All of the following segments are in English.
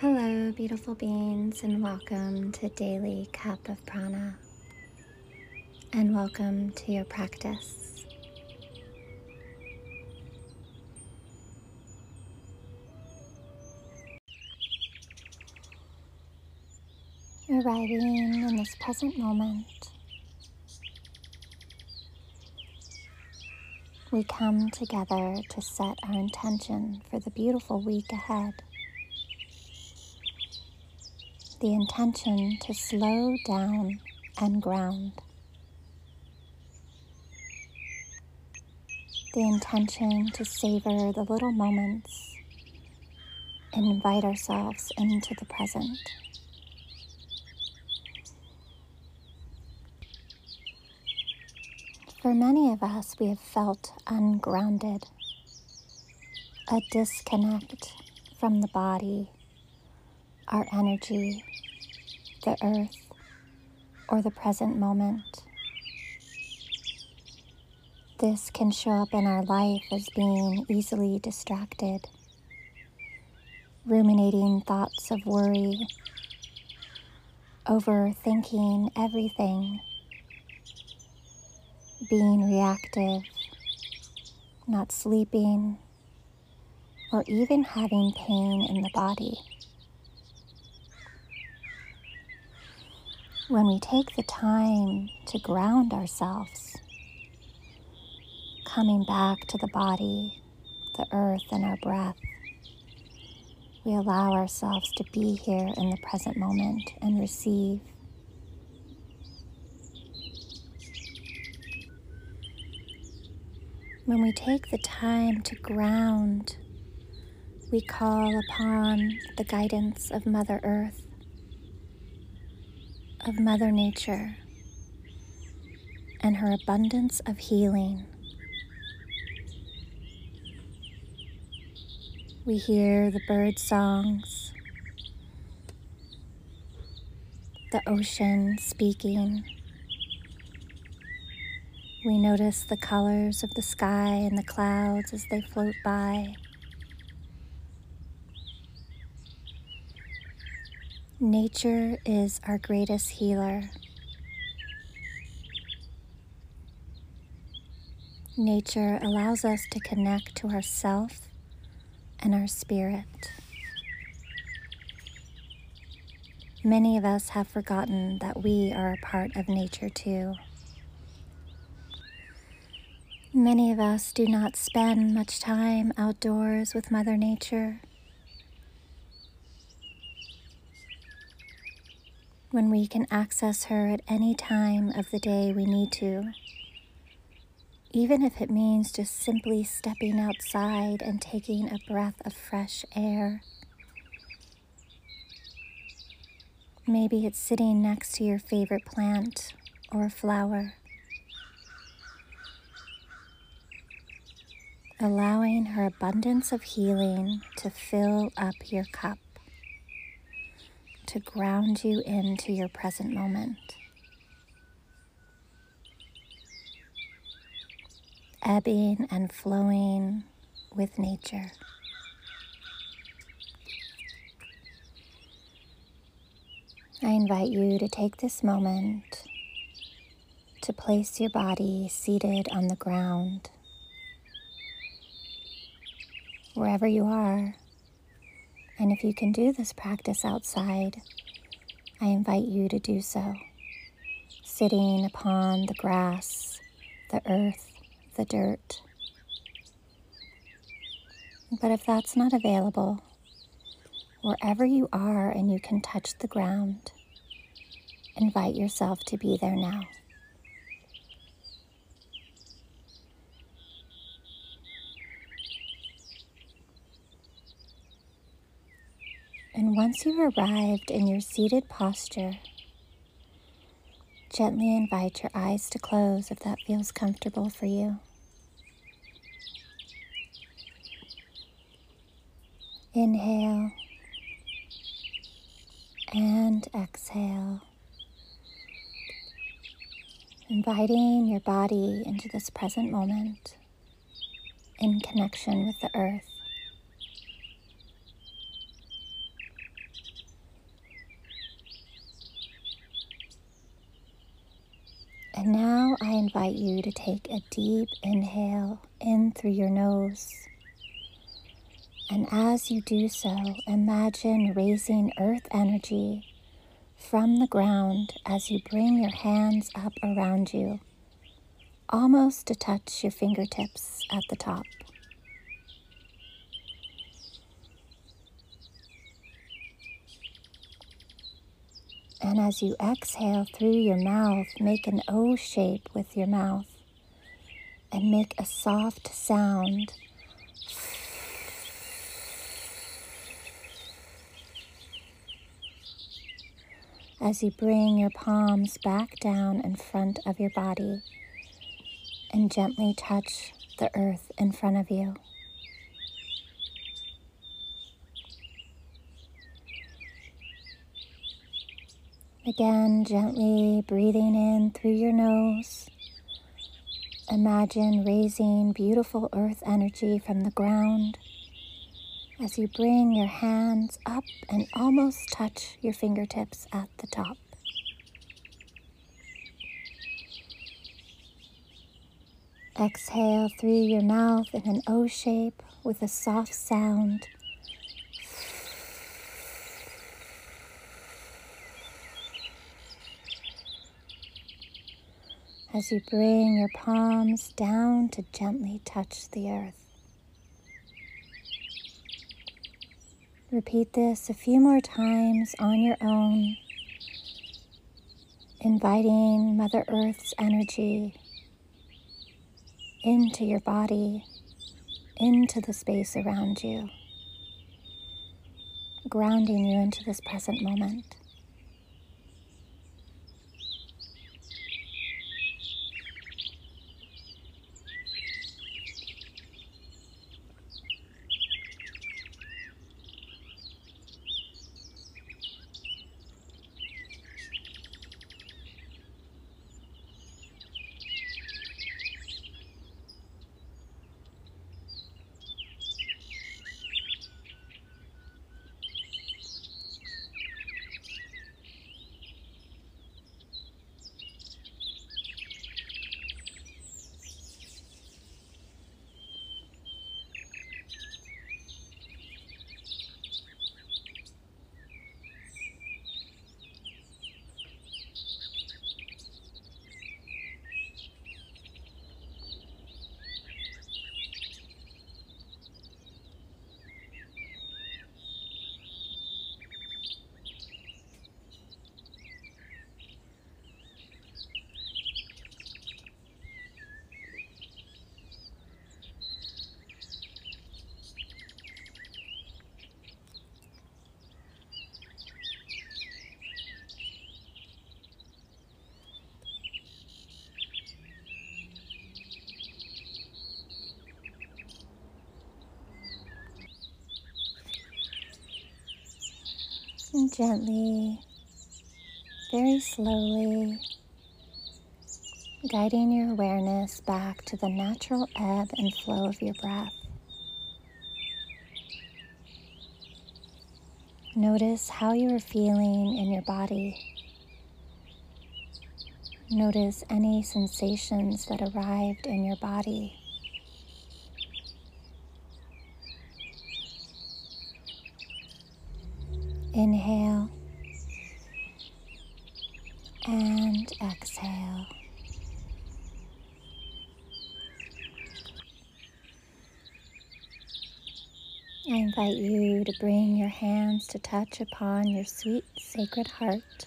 Hello, beautiful beings, and welcome to Daily Cup of Prana. And welcome to your practice. Arriving in this present moment, we come together to set our intention for the beautiful week ahead the intention to slow down and ground. The intention to savor the little moments and invite ourselves into the present. For many of us, we have felt ungrounded, a disconnect from the body our energy, the earth, or the present moment. This can show up in our life as being easily distracted, ruminating thoughts of worry, overthinking everything, being reactive, not sleeping, or even having pain in the body. When we take the time to ground ourselves, coming back to the body, the earth, and our breath, we allow ourselves to be here in the present moment and receive. When we take the time to ground, we call upon the guidance of Mother Earth of Mother Nature and her abundance of healing. We hear the bird songs, the ocean speaking. We notice the colors of the sky and the clouds as they float by. Nature is our greatest healer. Nature allows us to connect to ourself and our spirit. Many of us have forgotten that we are a part of nature too. Many of us do not spend much time outdoors with Mother Nature. When we can access her at any time of the day we need to, even if it means just simply stepping outside and taking a breath of fresh air. Maybe it's sitting next to your favorite plant or flower. Allowing her abundance of healing to fill up your cup to ground you into your present moment. Ebbing and flowing with nature. I invite you to take this moment to place your body seated on the ground. Wherever you are, and if you can do this practice outside, I invite you to do so. Sitting upon the grass, the earth, the dirt. But if that's not available, wherever you are and you can touch the ground, invite yourself to be there now. And once you've arrived in your seated posture, gently invite your eyes to close if that feels comfortable for you. Inhale and exhale, inviting your body into this present moment in connection with the earth. And now I invite you to take a deep inhale in through your nose. And as you do so, imagine raising earth energy from the ground as you bring your hands up around you, almost to touch your fingertips at the top. And as you exhale through your mouth, make an O shape with your mouth and make a soft sound. As you bring your palms back down in front of your body and gently touch the earth in front of you. Again, gently breathing in through your nose. Imagine raising beautiful earth energy from the ground as you bring your hands up and almost touch your fingertips at the top. Exhale through your mouth in an O shape with a soft sound as you bring your palms down to gently touch the earth. Repeat this a few more times on your own, inviting Mother Earth's energy into your body, into the space around you, grounding you into this present moment. And gently, very slowly, guiding your awareness back to the natural ebb and flow of your breath. Notice how you are feeling in your body. Notice any sensations that arrived in your body. Inhale and exhale. I invite you to bring your hands to touch upon your sweet sacred heart.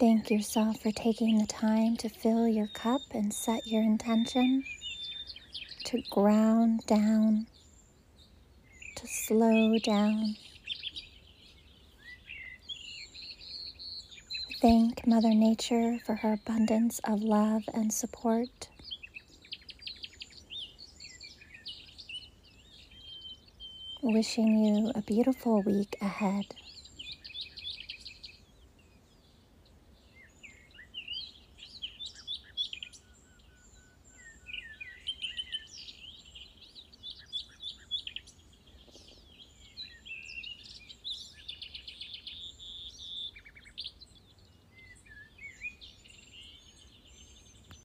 Thank yourself for taking the time to fill your cup and set your intention to ground down, to slow down. Thank Mother Nature for her abundance of love and support. Wishing you a beautiful week ahead.